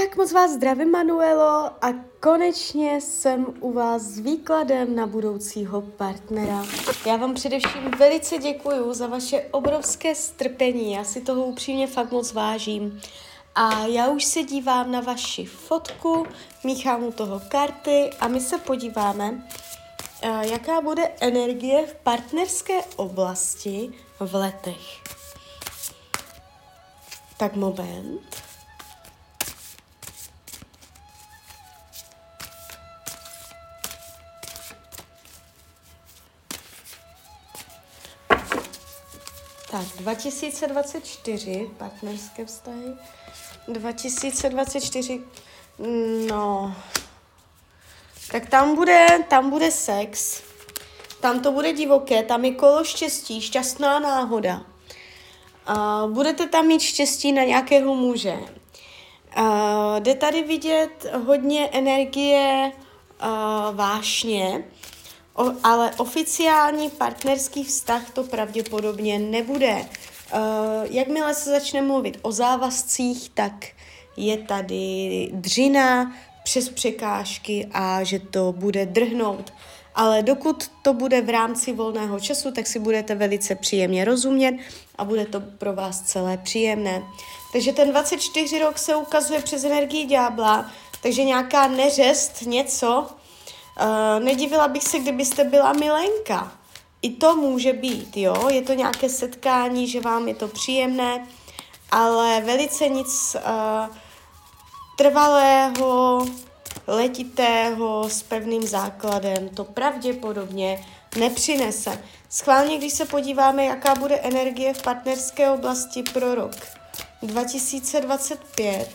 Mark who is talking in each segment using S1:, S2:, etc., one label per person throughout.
S1: Tak moc vás zdravím, Manuelo, a konečně jsem u vás s výkladem na budoucího partnera. Já vám především velice děkuji za vaše obrovské strpení, já si toho upřímně fakt moc vážím. A já už se dívám na vaši fotku, míchám u toho karty a my se podíváme, eh, jaká bude energie v partnerské oblasti v letech. Tak moment. Tak, 2024, partnerské vztahy. 2024, no, tak tam bude, tam bude sex, tam to bude divoké, tam je kolo štěstí, šťastná náhoda. Uh, budete tam mít štěstí na nějakého muže. Uh, jde tady vidět hodně energie uh, vášně, O, ale oficiální partnerský vztah to pravděpodobně nebude. Uh, jakmile se začne mluvit o závazcích, tak je tady dřina přes překážky a že to bude drhnout. Ale dokud to bude v rámci volného času, tak si budete velice příjemně rozumět a bude to pro vás celé příjemné. Takže ten 24 rok se ukazuje přes energii ďábla, takže nějaká neřest, něco, Uh, nedivila bych se, kdybyste byla milenka. I to může být, jo, je to nějaké setkání, že vám je to příjemné, ale velice nic uh, trvalého, letitého, s pevným základem to pravděpodobně nepřinese. Schválně, když se podíváme, jaká bude energie v partnerské oblasti pro rok 2025,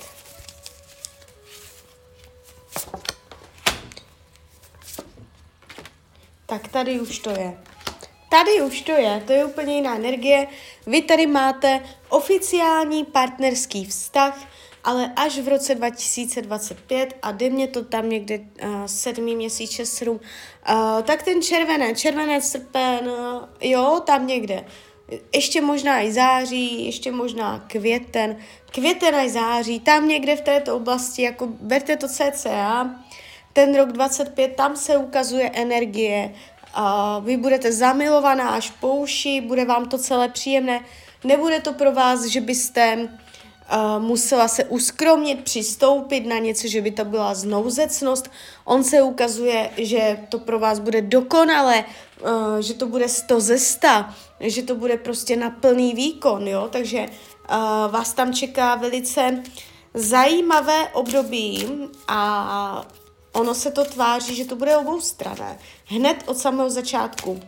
S1: tak tady už to je. Tady už to je, to je úplně jiná energie. Vy tady máte oficiální partnerský vztah, ale až v roce 2025 a jde mě to tam někde uh, sedmý měsíc, šest, uh, tak ten červené, červené srpen, uh, jo, tam někde. Ještě možná i září, ještě možná květen, květen a září, tam někde v této oblasti, jako berte to cca, ten rok 25, tam se ukazuje energie, a vy budete zamilovaná až po uši, bude vám to celé příjemné, nebude to pro vás, že byste musela se uskromnit, přistoupit na něco, že by to byla znouzecnost. On se ukazuje, že to pro vás bude dokonale, uh, že to bude sto ze sta, že to bude prostě na plný výkon, jo, takže vás tam čeká velice zajímavé období a ono se to tváří, že to bude oboustranné. Hned od samého začátku. Uh,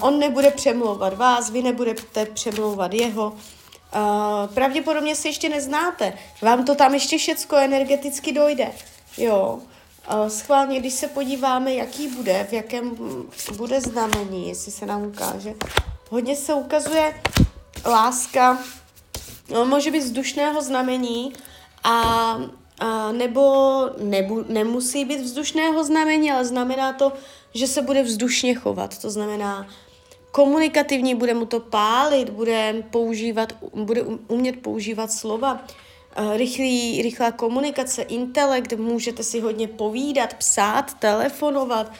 S1: on nebude přemlouvat vás, vy nebudete přemlouvat jeho. Uh, pravděpodobně se ještě neznáte. Vám to tam ještě všecko energeticky dojde. Jo. Uh, schválně, když se podíváme, jaký bude, v jakém bude znamení, jestli se nám ukáže. Hodně se ukazuje láska, no, může být vzdušného znamení a a nebo nebu, nemusí být vzdušného znamení, ale znamená to, že se bude vzdušně chovat. To znamená, komunikativní, bude mu to pálit, bude, používat, bude umět používat slova, rychlý, rychlá komunikace, intelekt, můžete si hodně povídat, psát, telefonovat,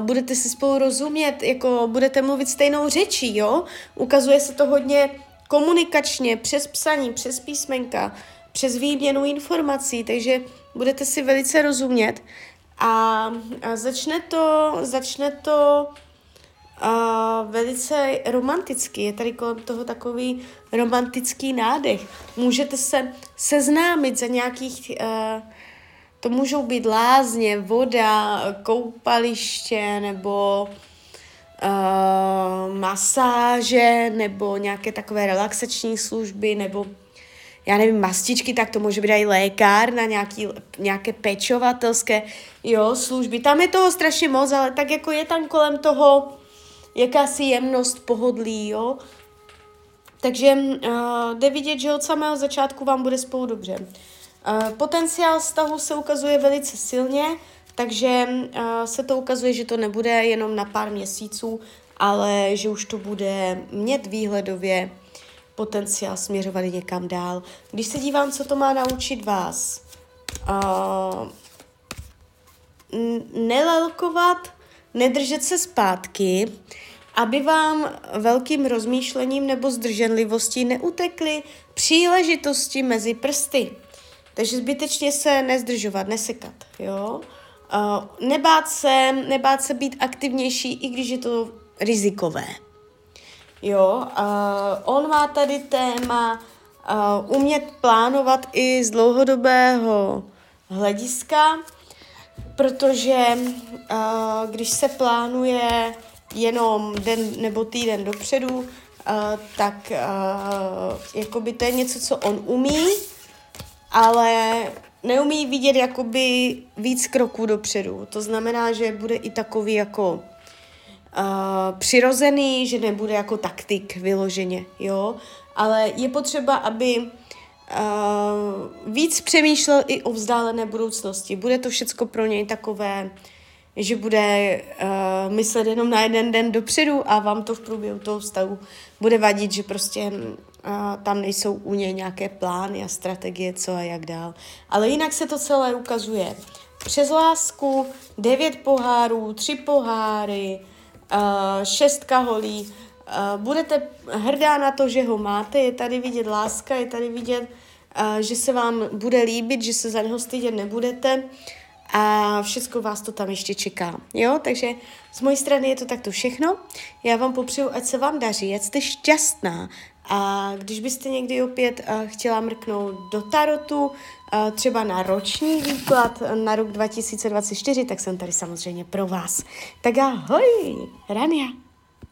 S1: budete si spolu rozumět, jako budete mluvit stejnou řečí, jo? Ukazuje se to hodně komunikačně, přes psaní, přes písmenka, přes výměnu informací, takže budete si velice rozumět a, a začne to, začne to a velice romanticky. Je tady kolem toho takový romantický nádech. Můžete se seznámit za nějakých, uh, to můžou být lázně, voda, koupaliště nebo uh, masáže nebo nějaké takové relaxační služby nebo já nevím, mastičky, tak to může být i lékár na nějaký, nějaké pečovatelské jo, služby. Tam je toho strašně moc, ale tak jako je tam kolem toho jakási jemnost, pohodlí, jo. Takže uh, jde vidět, že od samého začátku vám bude spolu dobře. Uh, potenciál vztahu se ukazuje velice silně, takže uh, se to ukazuje, že to nebude jenom na pár měsíců, ale že už to bude mít výhledově potenciál směřovat někam dál. Když se dívám, co to má naučit vás, uh, nelelkovat, nedržet se zpátky, aby vám velkým rozmýšlením nebo zdrženlivostí neutekly příležitosti mezi prsty. Takže zbytečně se nezdržovat, nesekat, jo. Uh, nebát se, nebát se být aktivnější, i když je to rizikové. Jo, uh, on má tady téma uh, umět plánovat i z dlouhodobého hlediska, protože uh, když se plánuje jenom den nebo týden dopředu, uh, tak uh, jakoby to je něco, co on umí, ale neumí vidět jakoby víc kroků dopředu. To znamená, že bude i takový jako uh, přirozený, že nebude jako taktik vyloženě, jo. Ale je potřeba, aby uh, víc přemýšlel i o vzdálené budoucnosti. Bude to všecko pro něj takové, že bude uh, myslet jenom na jeden den dopředu a vám to v průběhu toho vztahu bude vadit, že prostě tam nejsou u něj nějaké plány a strategie, co a jak dál. Ale jinak se to celé ukazuje přes lásku, devět pohárů, tři poháry, uh, šestka holí. Uh, budete hrdá na to, že ho máte, je tady vidět láska, je tady vidět, uh, že se vám bude líbit, že se za něho stydět nebudete a všechno vás to tam ještě čeká. Jo, takže z mojí strany je to takto všechno. Já vám popřeju, ať se vám daří, ať jste šťastná a když byste někdy opět uh, chtěla mrknout do tarotu, uh, třeba na roční výklad na rok 2024, tak jsem tady samozřejmě pro vás. Tak ahoj, Rania.